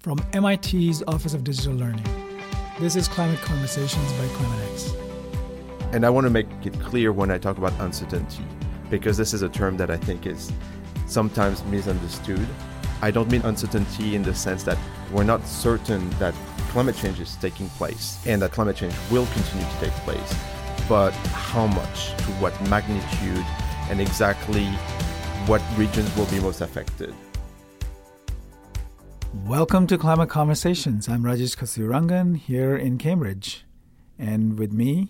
from MIT's Office of Digital Learning. This is Climate Conversations by ClimateX. And I want to make it clear when I talk about uncertainty, because this is a term that I think is sometimes misunderstood. I don't mean uncertainty in the sense that we're not certain that climate change is taking place and that climate change will continue to take place, but how much, to what magnitude, and exactly what regions will be most affected. Welcome to Climate Conversations. I'm Rajesh Kasturirangan here in Cambridge. And with me,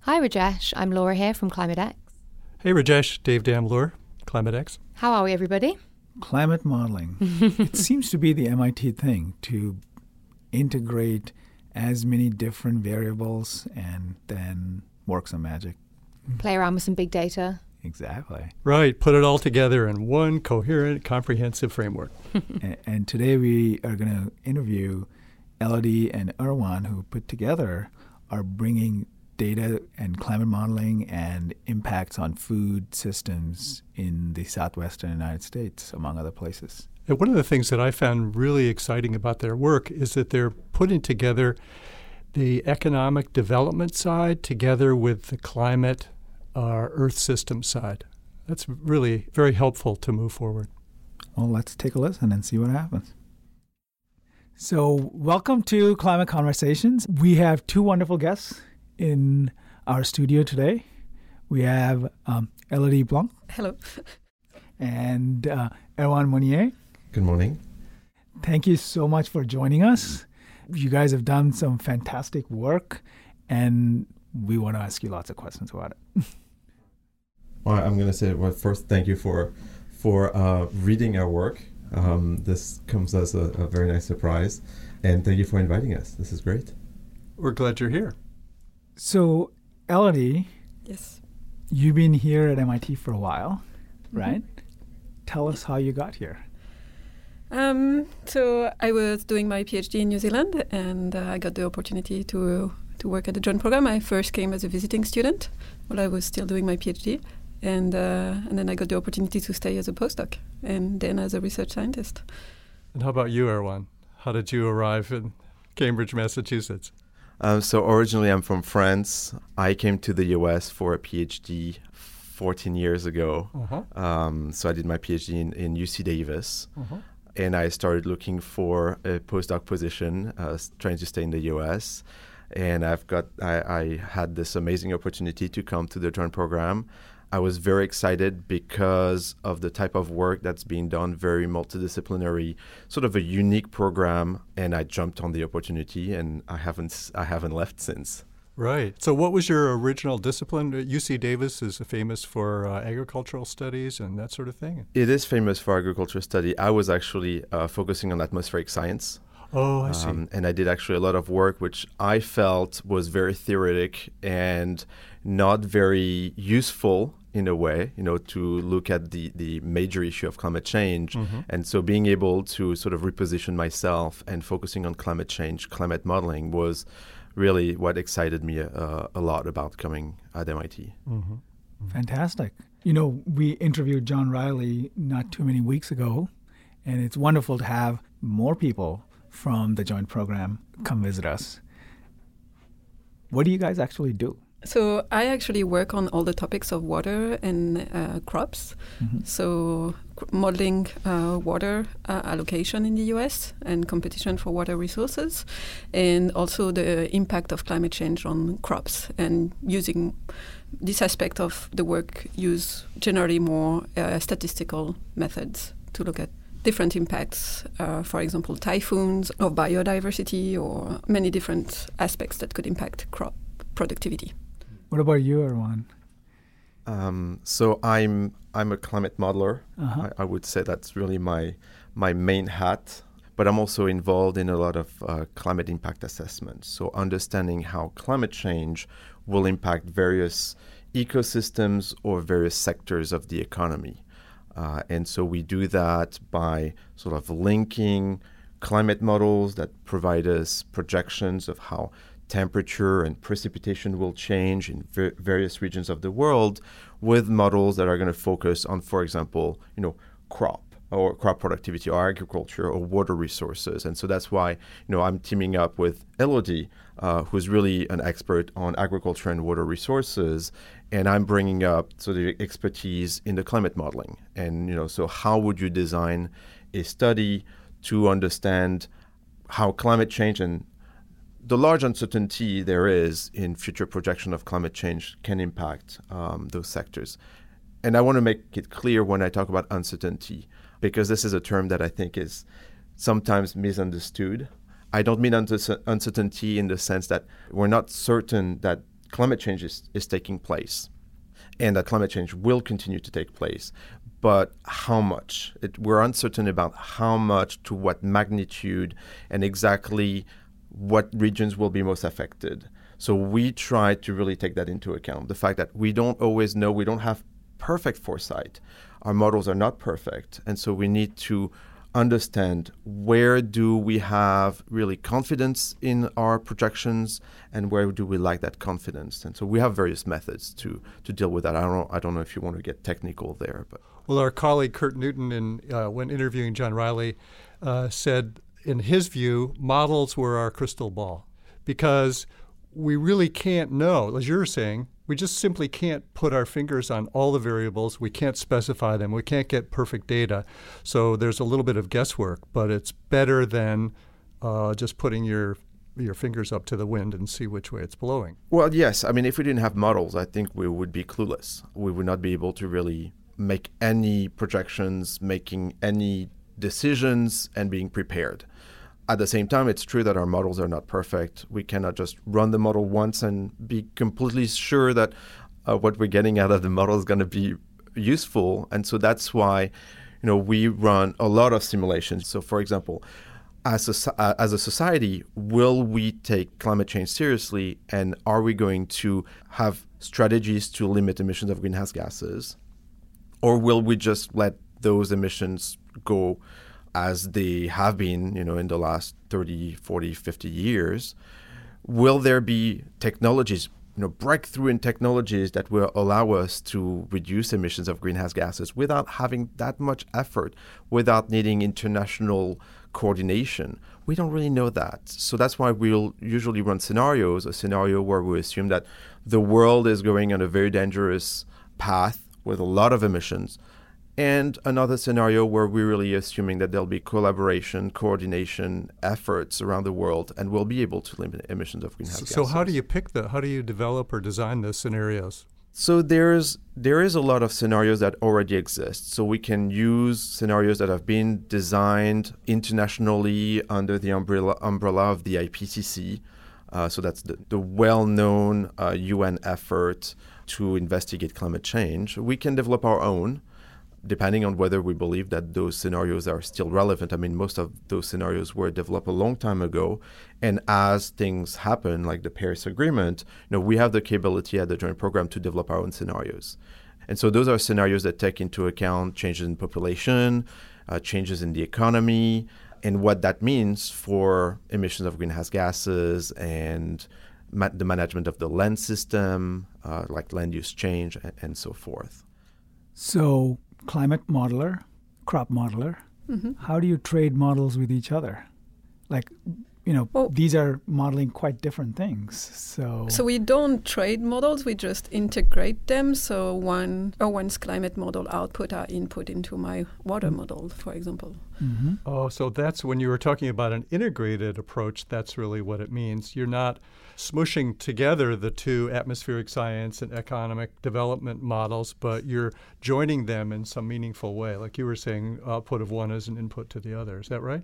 Hi, Rajesh. I'm Laura here from ClimateX. Hey, Rajesh. Dave Damlure, ClimateX. How are we, everybody? climate modeling. it seems to be the MIT thing to integrate as many different variables and then work some magic. Play around with some big data. Exactly. Right. Put it all together in one coherent, comprehensive framework. and, and today we are going to interview Elodie and Erwan, who put together are bringing data and climate modeling and impacts on food systems in the southwestern United States, among other places. And one of the things that I found really exciting about their work is that they're putting together the economic development side together with the climate uh, Earth system side. That's really very helpful to move forward. Well, let's take a listen and see what happens. So, welcome to Climate Conversations. We have two wonderful guests in our studio today. We have um, Elodie Blanc. Hello. And uh, Erwan Monier. Good morning. Thank you so much for joining us. You guys have done some fantastic work, and we want to ask you lots of questions about it. well, I'm going to say, well, first, thank you for for uh, reading our work. Um, this comes as a, a very nice surprise, and thank you for inviting us. This is great. We're glad you're here. So, Elodie, Yes. you've been here at MIT for a while, right? Tell us how you got here. Um, so I was doing my PhD in New Zealand, and uh, I got the opportunity to to work at the joint program. I first came as a visiting student while I was still doing my PhD, and uh, and then I got the opportunity to stay as a postdoc, and then as a research scientist. And how about you, Erwan? How did you arrive in Cambridge, Massachusetts? Um, so originally, I'm from France. I came to the US for a PhD 14 years ago. Uh-huh. Um, so I did my PhD in, in UC Davis. Uh-huh. and I started looking for a postdoc position, uh, trying to stay in the U.S. And I've got, I, I had this amazing opportunity to come to the joint program. I was very excited because of the type of work that's being done, very multidisciplinary, sort of a unique program. And I jumped on the opportunity, and I haven't, I haven't left since. Right. So, what was your original discipline? Uh, UC Davis is famous for uh, agricultural studies and that sort of thing. It is famous for agricultural study. I was actually uh, focusing on atmospheric science. Oh, I see. Um, and I did actually a lot of work which I felt was very theoretic and not very useful in a way, you know, to look at the, the major issue of climate change. Mhm. And so being able to sort of reposition myself and focusing on climate change, climate modeling was really what excited me uh, a lot about coming at MIT. Mhm. Fantastic. You know, we interviewed John Reilly not too many weeks ago, and it's wonderful to have more people from the joint program come visit us. What do you guys actually do? So I actually work on all the topics of water and uh, crops. So modeling uh, water uh, allocation in the U.S. and competition for water resources, and also the impact of climate change on crops, and using this aspect of the work use generally more uh, statistical methods to look at different impacts, uh, for example, typhoons or biodiversity or many different aspects that could impact crop productivity. What about you, Erwan? Um, so I'm I'm a climate modeler. Uh-huh. I, I would say that's really my my main hat. But I'm also involved in a lot of uh, climate impact assessments. So understanding how climate change will impact various ecosystems or various sectors of the economy. Uh, and so we do that by sort of linking climate models that provide us projections of how temperature and precipitation will change in ver- various regions of the world with models that are going to focus on, for example, you know, crop or crop productivity or agriculture or water resources. And so that's why, you know, I'm teaming up with Elodie, uh, who's really an expert on agriculture and water resources. And I'm bringing up so the expertise in the climate modeling. And, you know, so how would you design a study to understand how climate change and the large uncertainty there is in future projection of climate change can impact um, those sectors. And I want to make it clear when I talk about uncertainty because this is a term that I think is sometimes misunderstood. I don't mean uncertainty in the sense that we're not certain that climate change is, is taking place and that climate change will continue to take place. But how much? It, we're uncertain about how much, to what magnitude, and exactly what regions will be most affected. So we try to really take that into account. The fact that we don't always know, we don't have perfect foresight our models are not perfect. And so we need to understand where do we have really confidence in our projections and where do we lack that confidence. And so we have various methods to to deal with that. I don't know i don't know if you want to get technical there but well our colleague kurt newton in uh, when interviewing john reilly uh, said in his view models were our crystal ball. Because we really can't know as you're saying we just simply can't put our fingers on all the variables. We can't specify them. We can't get perfect data. So there's a little bit of guesswork, but it's better than uh, just putting your your fingers up to the wind and see which way it's blowing. Well, yes. I mean, if we didn't have models, I think we would be clueless. We would not be able to really make any projections, making any decisions, and being prepared. At the same time, it's true that our models are not perfect. We cannot just run the model once and be completely sure that uh, what we're getting out of the model is going to be useful. And so that's why, you know, we run a lot of simulations. So, for example, as a, uh, as a society, will we take climate change seriously, and are we going to have strategies to limit emissions of greenhouse gases, or will we just let those emissions go as they have been, you know, in the last 30, 40, 50 years, will there be technologies, you know, breakthrough in technologies that will allow us to reduce emissions of greenhouse gases without having that much effort, without needing international coordination? We don't really know that. So that's why we'll usually run scenarios, a scenario where we assume that the world is going on a very dangerous path with a lot of emissions and another scenario where we're really assuming that there'll be collaboration, coordination efforts around the world, and we'll be able to limit emissions of greenhouse so, gases. So, how do you pick the? How do you develop or design those scenarios? So there's there is a lot of scenarios that already exist. So we can use scenarios that have been designed internationally under the umbrella umbrella of the IPCC. Uh, so that's the, the well-known uh, UN effort to investigate climate change. We can develop our own depending on whether we believe that those scenarios are still relevant. I mean, most of those scenarios were developed a long time ago, and as things happen, like the Paris Agreement, you know, we have the capability at the Joint Program to develop our own scenarios. And so those are scenarios that take into account changes in population, uh, changes in the economy, and what that means for emissions of greenhouse gases and ma- the management of the land system, uh, like land use change, and, and so forth. So climate modeler, crop modeler. Mm-hmm. How do you trade models with each other? Like, you know, well, these are modeling quite different things. So So we don't trade models, we just integrate them. So one Erwan's climate model output are input into my water model, for example. Mm-hmm. Oh, so that's when you were talking about an integrated approach, that's really what it means. You're not smushing together the two atmospheric science and economic development models, but you're joining them in some meaningful way. Like you were saying, output of one is an input to the other. Is that right?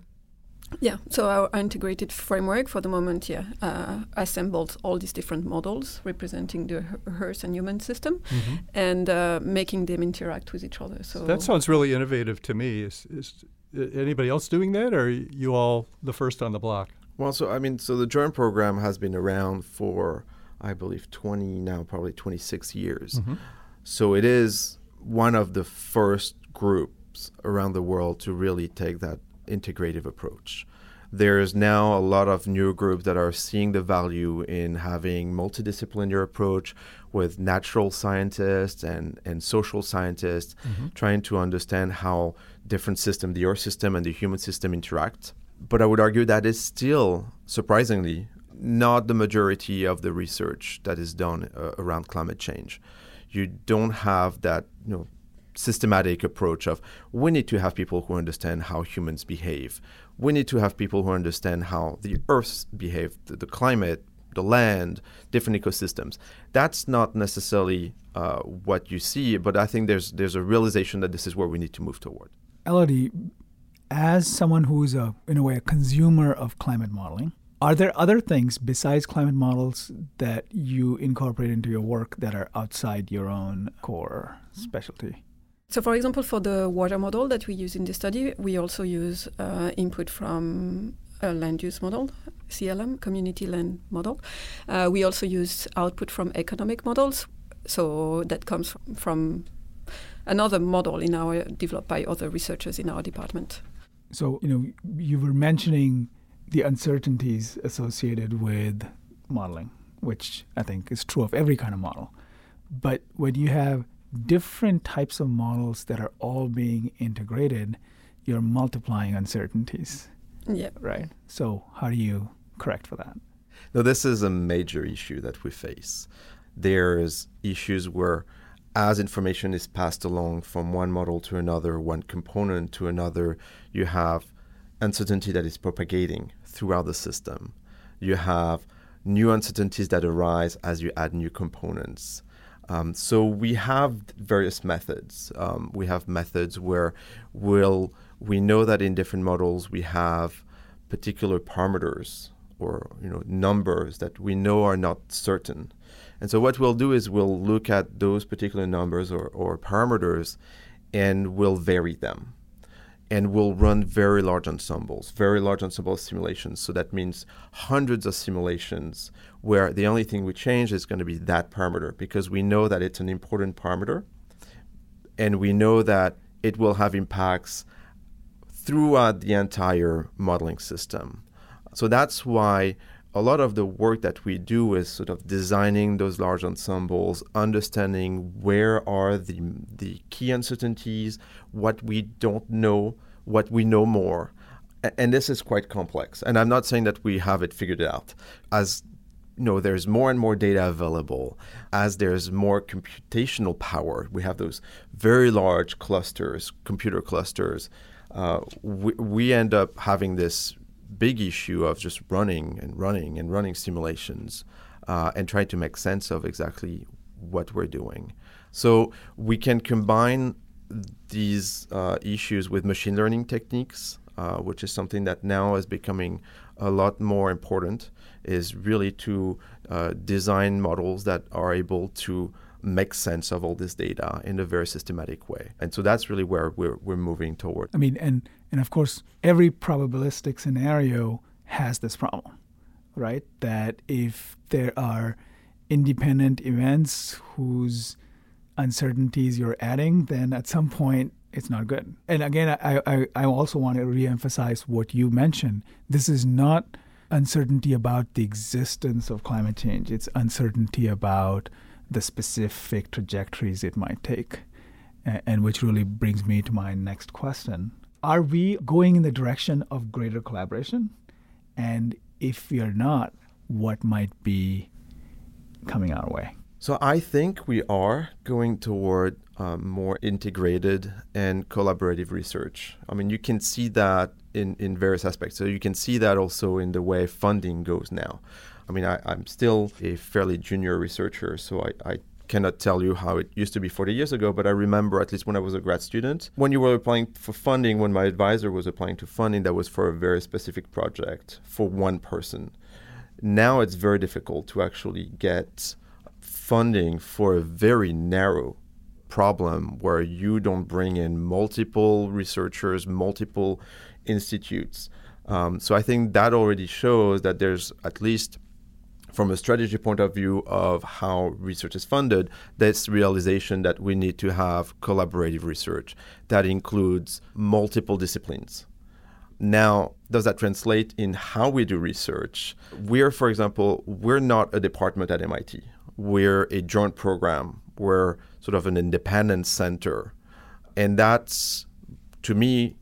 Yeah, so our integrated framework for the moment, yeah, uh, assembled all these different models representing the Earth and human system, mm-hmm. and uh, making them interact with each other. So, so that sounds really innovative to me. Is, is anybody else doing that, or are you all the first on the block? Well, so I mean, so the joint program has been around for, I believe, 20 now, probably 26 years. Mm-hmm. So it is one of the first groups around the world to really take that integrative approach. There's now a lot of new groups that are seeing the value in having multidisciplinary approach with natural scientists and, and social scientists, mm-hmm. trying to understand how different system, the Earth system and the human system interact. But I would argue that is still, surprisingly, not the majority of the research that is done uh, around climate change. You don't have that, you know, systematic approach of we need to have people who understand how humans behave. We need to have people who understand how the earth behaves, the, the climate, the land, different ecosystems. That's not necessarily uh, what you see, but I think there's there's a realization that this is where we need to move toward. Elodie, as someone who's a in a way a consumer of climate modeling, are there other things besides climate models that you incorporate into your work that are outside your own core specialty? So, for example, for the water model that we use in the study, we also use uh, input from a land use model, CLM, community land model. Uh, we also use output from economic models. So that comes from another model in our developed by other researchers in our department. So, you know, you were mentioning the uncertainties associated with modeling, which I think is true of every kind of model. But when you have different types of models that are all being integrated, you're multiplying uncertainties. Yeah. Right. So, how do you correct for that? No, this is a major issue that we face. There's issues where, as information is passed along from one model to another, one component to another, you have uncertainty that is propagating throughout the system. You have new uncertainties that arise as you add new components. Um, so we have various methods. Um, we have methods where we'll, we know that in different models we have particular parameters or you know numbers that we know are not certain. And so what we'll do is we'll look at those particular numbers or, or parameters and we'll vary them and we'll run very large ensembles, very large ensemble simulations. So that means hundreds of simulations where the only thing we change is going to be that parameter because we know that it's an important parameter and we know that it will have impacts throughout the entire modeling system. So that's why a lot of the work that we do is sort of designing those large ensembles, understanding where are the the key uncertainties, what we don't know, what we know more. And this is quite complex. And I'm not saying that we have it figured out. As you know, there's more and more data available. As there's more computational power, we have those very large clusters, computer clusters. Uh, we, we end up having this big issue of just running and running and running simulations uh, and trying to make sense of exactly what we're doing. So we can combine these uh, issues with machine learning techniques, uh, which is something that now is becoming a lot more important, is really to uh, design models that are able to make sense of all this data in a very systematic way. And so that's really where we're, we're moving toward. I mean, and, and of course, every probabilistic scenario has this problem, right? That if there are independent events whose uncertainties you're adding, then at some point it's not good. And again, I, I, I also want to reemphasize what you mentioned. This is not uncertainty about the existence of climate change, it's uncertainty about the specific trajectories it might take. And which really brings me to my next question. Are we going in the direction of greater collaboration? And if we are not, what might be coming our way? So I think we are going toward um, more integrated and collaborative research. I mean, you can see that in, in various aspects. So you can see that also in the way funding goes now. I mean, I, am still a fairly junior researcher, so I, I cannot tell you how it used to be 40 years ago, but I remember, at least when I was a grad student, when you were applying for funding, when my advisor was applying to funding, that was for a very specific project for one person. Now it's very difficult to actually get funding for a very narrow problem where you don't bring in multiple researchers, multiple institutes. Um, so I think that already shows that there's at least from a strategy point of view of how research is funded, this realization that we need to have collaborative research that includes multiple disciplines. Now, does that translate in how we do research? We're, for example, we're not a department at MIT. We're a joint program. We're sort of an independent center. And that's to me,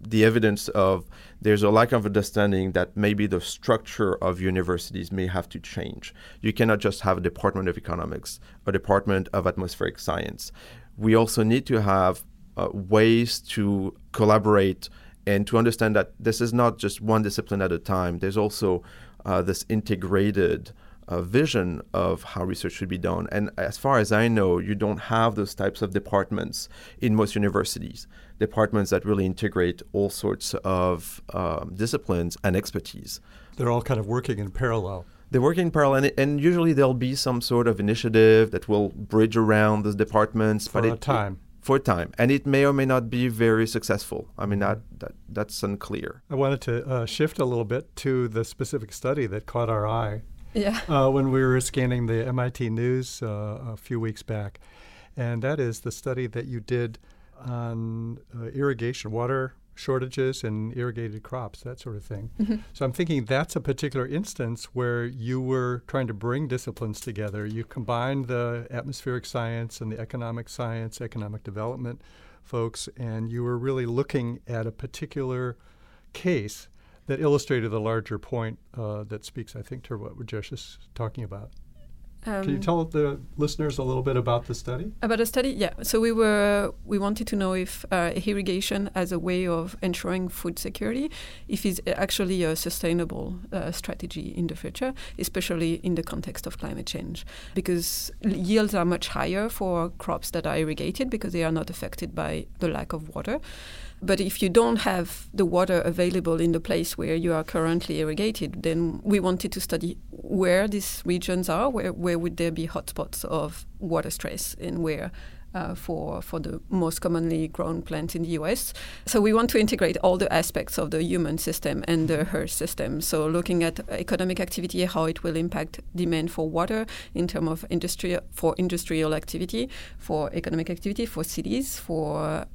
the evidence of there's a lack of understanding that maybe the structure of universities may have to change. You cannot just have a department of economics, a department of atmospheric science. We also need to have uh, ways to collaborate and to understand that this is not just one discipline at a time. There's also uh, this integrated uh, vision of how research should be done. And as far as I know, you don't have those types of departments in most universities, departments that really integrate all sorts of um, disciplines and expertise. They're all kind of working in parallel. They're working in parallel, and, and usually there'll be some sort of initiative that will bridge around those departments. For but a it, time. for time, and it may or may not be very successful. I mean, that, that that's unclear. I wanted to uh, shift a little bit to the specific study that caught our eye Yeah. uh, when we were scanning the MIT News uh, a few weeks back, and that is the study that you did on uh, irrigation, water shortages and irrigated crops, that sort of thing. So I'm thinking that's a particular instance where you were trying to bring disciplines together. You combined the atmospheric science and the economic science, economic development folks, and you were really looking at a particular case that illustrated the larger point uh, that speaks, I think, to what Rajesh is talking about. Can you Um, tell the listeners a little bit about the study? About a study, yeah. So we were we wanted to know if uh, irrigation as a way of ensuring food security, if it's actually a sustainable uh, strategy in the future, especially in the context of climate change, because yields are much higher for crops that are irrigated because they are not affected by the lack of water. But if you don't have the water available in the place where you are currently irrigated, then we wanted to study where these regions are, where, where would there be hotspots of water stress, and where uh, for for the most commonly grown plants in the US. So we want to integrate all the aspects of the human system and the earth system. So looking at economic activity, how it will impact demand for water in terms of industry for industrial activity, for economic activity, for cities, for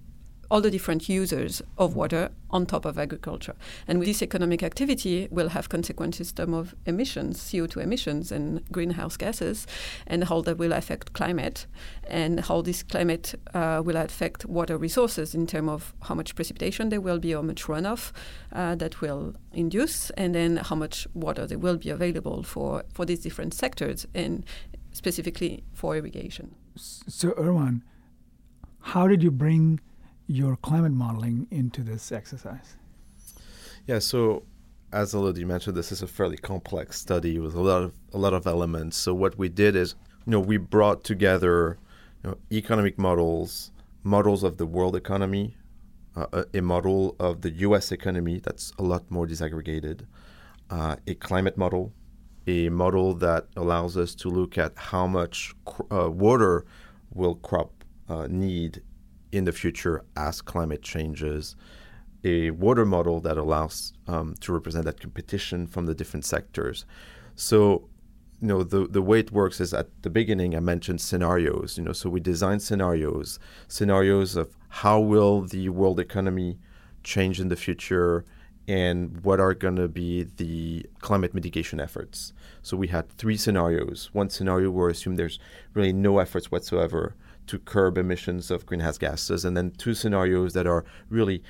all the different users of water on top of agriculture. And this economic activity will have consequences in terms of emissions, CO2 emissions and greenhouse gases, and how that will affect climate, and how this climate uh, will affect water resources in terms of how much precipitation there will be, how much runoff uh, that will induce, and then how much water there will be available for, for these different sectors, and specifically for irrigation. So, Erwan, how did you bring your climate modeling into this exercise? Yeah, so as Elodie mentioned, this is a fairly complex study with a lot of a lot of elements. So what we did is, you know, we brought together you know, economic models, models of the world economy, uh, a, a model of the U.S. economy that's a lot more disaggregated, uh, a climate model, a model that allows us to look at how much cr- uh, water will crop uh, need in the future as climate changes, a water model that allows um, to represent that competition from the different sectors. So, you know, the, the way it works is at the beginning I mentioned scenarios. You know, so we design scenarios, scenarios of how will the world economy change in the future, and what are going to be the climate mitigation efforts. So we had three scenarios. One scenario where assume there's really no efforts whatsoever to curb emissions of greenhouse gases, and then two scenarios that are really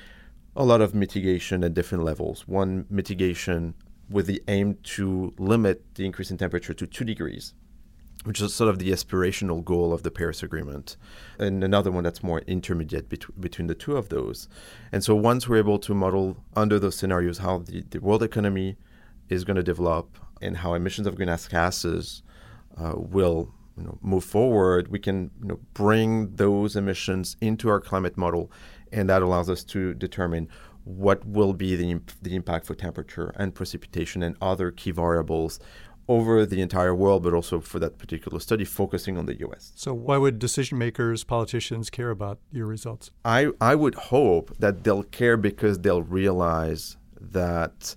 a lot of mitigation at different levels. One mitigation with the aim to limit the increase in temperature to two degrees, which is sort of the aspirational goal of the Paris Agreement, and another one that's more intermediate bet- between the two of those. And so once we're able to model under those scenarios how the, the world economy is going to develop and how emissions of greenhouse gases uh, will you know, move forward, we can you know, bring those emissions into our climate model, and that allows us to determine what will be the, imp- the impact for temperature and precipitation and other key variables over the entire world, but also for that particular study, focusing on the US. So, why would decision makers, politicians care about your results? I, I would hope that they'll care because they'll realize that,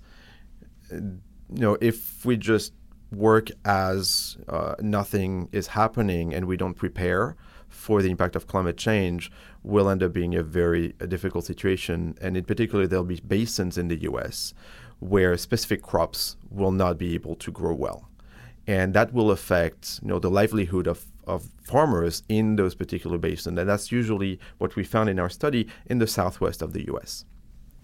you know, if we just work as uh, nothing is happening and we don't prepare for the impact of climate change, will end up being a very a difficult situation. And in particular, there'll be basins in the U.S. where specific crops will not be able to grow well, and that will affect you know the livelihood of of farmers in those particular basins. And that's usually what we found in our study in the southwest of the US.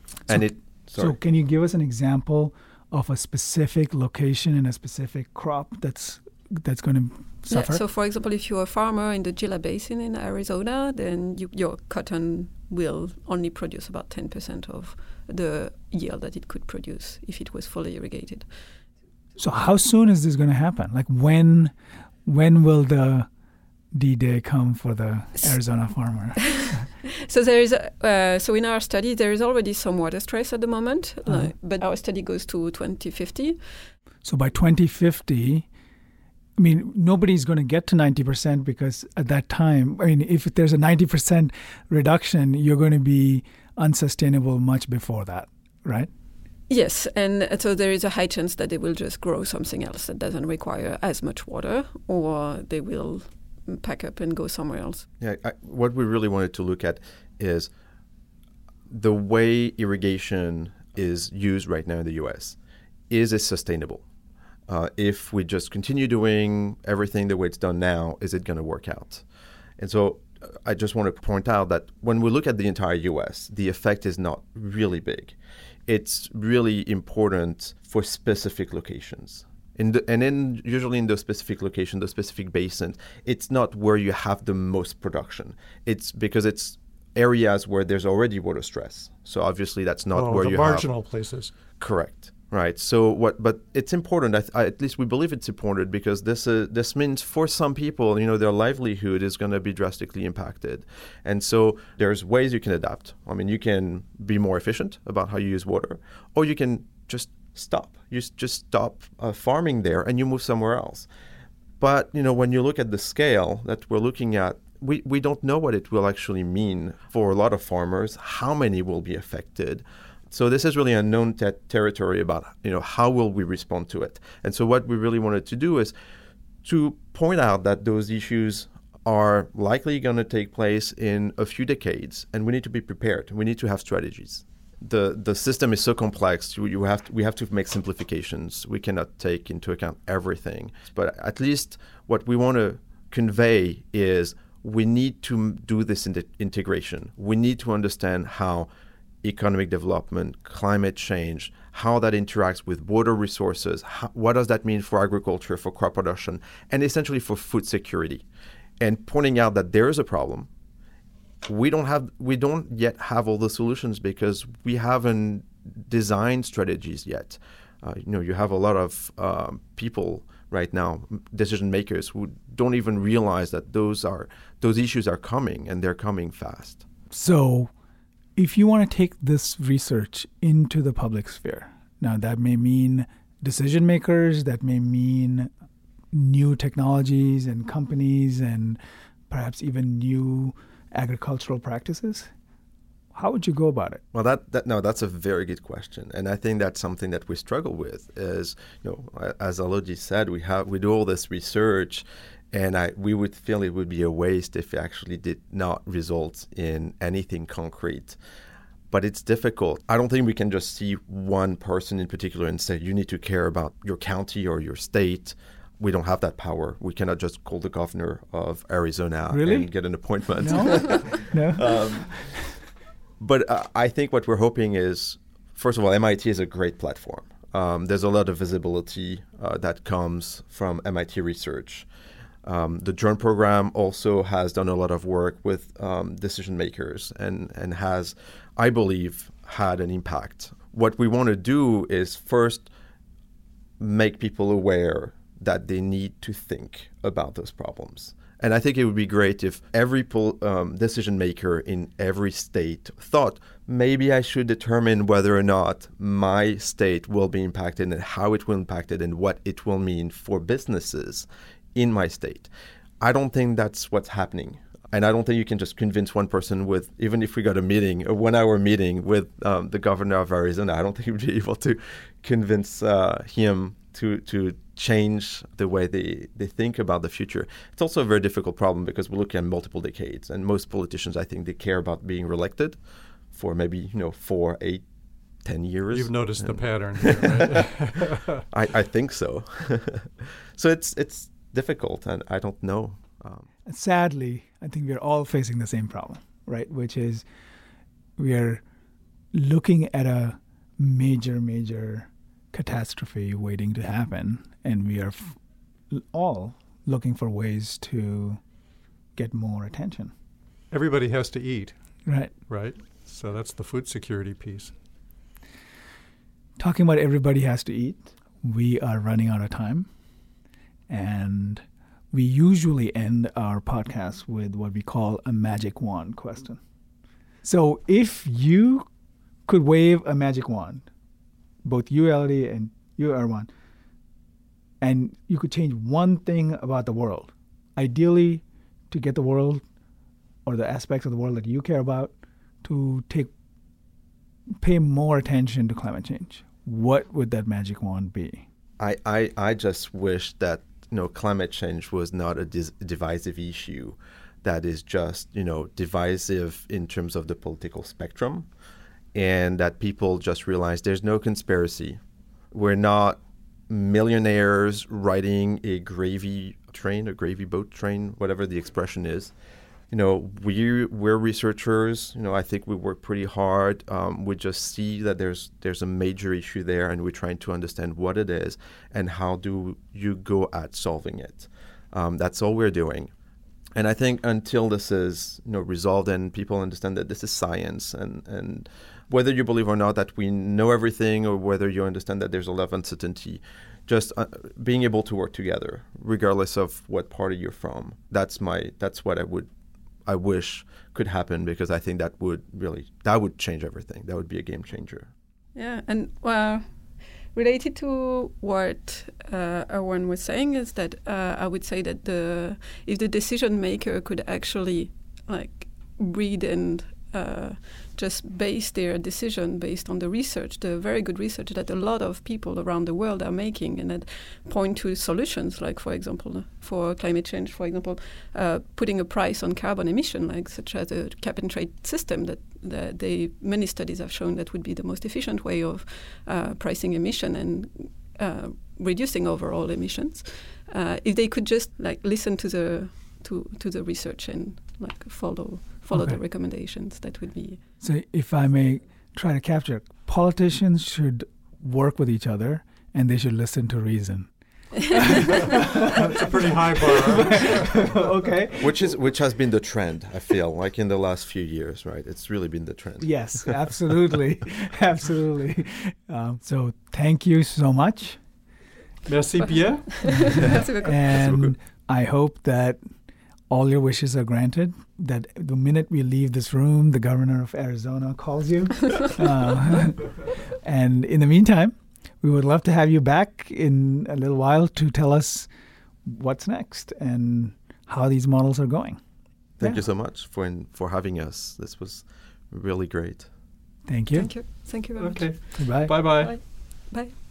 So, and it sorry. so can you give us an example of a specific location and a specific crop that's that's going to suffer? Yeah, so, for example, if you're a farmer in the Gila Basin in Arizona, then you, your cotton will only produce about 10% of the yield that it could produce if it was fully irrigated. So, how soon is this going to happen? Like, when when will the D Day come for the Arizona farmer? so there is uh, so in our study there is already some water stress at the moment, Uh-huh. like, but our study goes to 2050. So by 2050, I mean, nobody's going to get to 90% because at that time, I mean, if there's a 90% reduction, you're going to be unsustainable much before that, right? Yes, and so there is a high chance that they will just grow something else that doesn't require as much water, or they will pack up and go somewhere else. Yeah, I, what we really wanted to look at is the way irrigation is used right now in the U.S. Is it sustainable? Uh, if we just continue doing everything the way it's done now, is it going to work out? And so uh, I just want to point out that when we look at the entire U.S., the effect is not really big. It's really important for specific locations. In the, and then usually in those specific locations, those specific basins, it's not where you have the most production. It's because it's areas where there's already water stress. So obviously that's not oh, where the you marginal places. Correct. Right. So what? But it's important. I th- I, at least we believe it's important because this uh, this means for some people, you know, their livelihood is going to be drastically impacted, and so there's ways you can adapt. I mean, you can be more efficient about how you use water, or you can just stop. You just stop uh, farming there and you move somewhere else. But you know, when you look at the scale that we're looking at, we, we don't know what it will actually mean for a lot of farmers. How many will be affected? So this is really unknown te- territory about you know how will we respond to it. And so what we really wanted to do is to point out that those issues are likely going to take place in a few decades, and we need to be prepared. We need to have strategies. The The system is so complex. You, you have to, we have to make simplifications. We cannot take into account everything. But at least what we want to convey is we need to do this in integration. We need to understand how economic development, climate change, how that interacts with water resources, how, what does that mean for agriculture, for crop production, and essentially for food security. And pointing out that there is a problem. We don't have we don't yet have all the solutions because we haven't designed strategies yet. Uh, you know, you have a lot of um, people right now, decision makers, who don't even realize that those are those issues are coming and they're coming fast. So, if you want to take this research into the public sphere, now that may mean decision makers, that may mean new technologies and companies, and perhaps even new agricultural practices. How would you go about it? Well, that, that no, that's a very good question, and I think that's something that we struggle with. Is you know, as Elodie said, we have we do all this research, and I we would feel it would be a waste if it actually did not result in anything concrete. But it's difficult. I don't think we can just see one person in particular and say you need to care about your county or your state. We don't have that power. We cannot just call the governor of Arizona Really? and get an appointment. No, no. Um, but uh, I think what we're hoping is, first of all, MIT is a great platform. Um, there's a lot of visibility uh, that comes from MIT research. Um, the Joint program also has done a lot of work with um, decision makers and, and has, I believe, had an impact. What we want to do is first make people aware that they need to think about those problems. And I think it would be great if every um, decision maker in every state thought maybe I should determine whether or not my state will be impacted and how it will impact it and what it will mean for businesses in my state. I don't think that's what's happening. And I don't think you can just convince one person with, even if we got a meeting, a one hour meeting with um, the governor of Arizona, I don't think you'd be able to convince uh, him to, to change the way they, they think about the future. It's also a very difficult problem because we're looking at multiple decades. And most politicians, I think, they care about being reelected for maybe, you know, four, eight, ten years. You've noticed the pattern here, right? I, I think so. so it's it's difficult, and I don't know. Um, Sadly, I think we're all facing the same problem, right? Which is we are looking at a major, major catastrophe waiting to happen, and we are f- all looking for ways to get more attention. Everybody has to eat, Right. right? So that's the food security piece. Talking about everybody has to eat, we are running out of time. And we usually end our podcast with what we call a magic wand question. So if you could wave a magic wand, both Elodie, and you, Erwan, and you could change one thing about the world, ideally to get the world or the aspects of the world that you care about to take pay more attention to climate change, what would that magic wand be? I, I, I just wish that you know climate change was not a dis- divisive issue that is just you know divisive in terms of the political spectrum and that people just realize there's no conspiracy. We're not millionaires riding a gravy train a gravy boat train whatever the expression is. You know we we're researchers. You know i think we work pretty hard. Um, we just see that there's there's a major issue there and we're trying to understand what it is and how do you go at solving it. Um, that's all we're doing. And I think until this is you know resolved and people understand that this is science and and whether you believe or not that we know everything or whether you understand that there's a lot of uncertainty, just uh, being able to work together regardless of what party you're from. That's my that's what I would I wish could happen because I think that would really that would change everything. That would be a game changer. Yeah, and well, related to what uh, was saying is that uh, I would say that the if the decision maker could actually like read and uh, just base their decision based on the research, the very good research that a lot of people around the world are making, and that point to solutions, like for example, for climate change, for example, uh, putting a price on carbon emission, like such as a cap and trade system that, that they many studies have shown that would be the most efficient way of uh, pricing emission and uh, reducing overall emissions. Uh, if they could just like listen to the to, to the research and like follow follow Okay. the recommendations, that would be So, if I may try to capture, politicians should work with each other and they should listen to reason. That's a pretty high bar. okay. Which is which has been the trend, I feel, like in the last few years, right? It's really been the trend. Yes, absolutely. absolutely. Um, so, thank you so much. Merci bien. Merci beaucoup. And I hope that all your wishes are granted. That the minute we leave this room, the governor of Arizona calls you. Uh, and in the meantime, we would love to have you back in a little while to tell us what's next and how these models are going. Thank Yeah. you so much for in, for having us. This was really great. Thank you. Thank you. Thank you very much. Okay. Goodbye. Bye bye. Bye. Bye.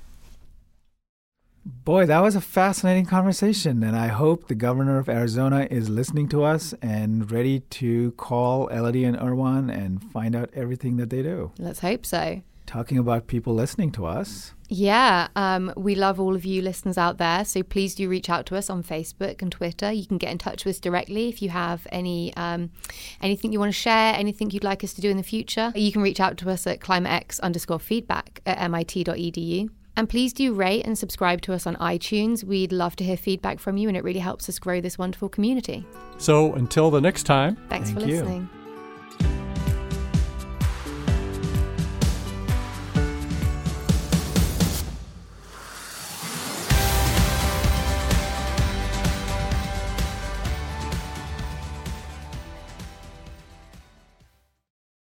Boy, that was a fascinating conversation, and I hope the governor of Arizona is listening to us and ready to call Elodie and Erwan and find out everything that they do. Let's hope so. Talking about people listening to us, Yeah, um, we love all of you listeners out there. So please do reach out to us on Facebook and Twitter. You can get in touch with us directly if you have any um, anything you want to share, anything you'd like us to do in the future. You can reach out to us at climatex underscore feedback at mit.edu. And please do rate and subscribe to us on iTunes. We'd love to hear feedback from you, and it really helps us grow this wonderful community. So until the next time. Thanks Thank for you. listening.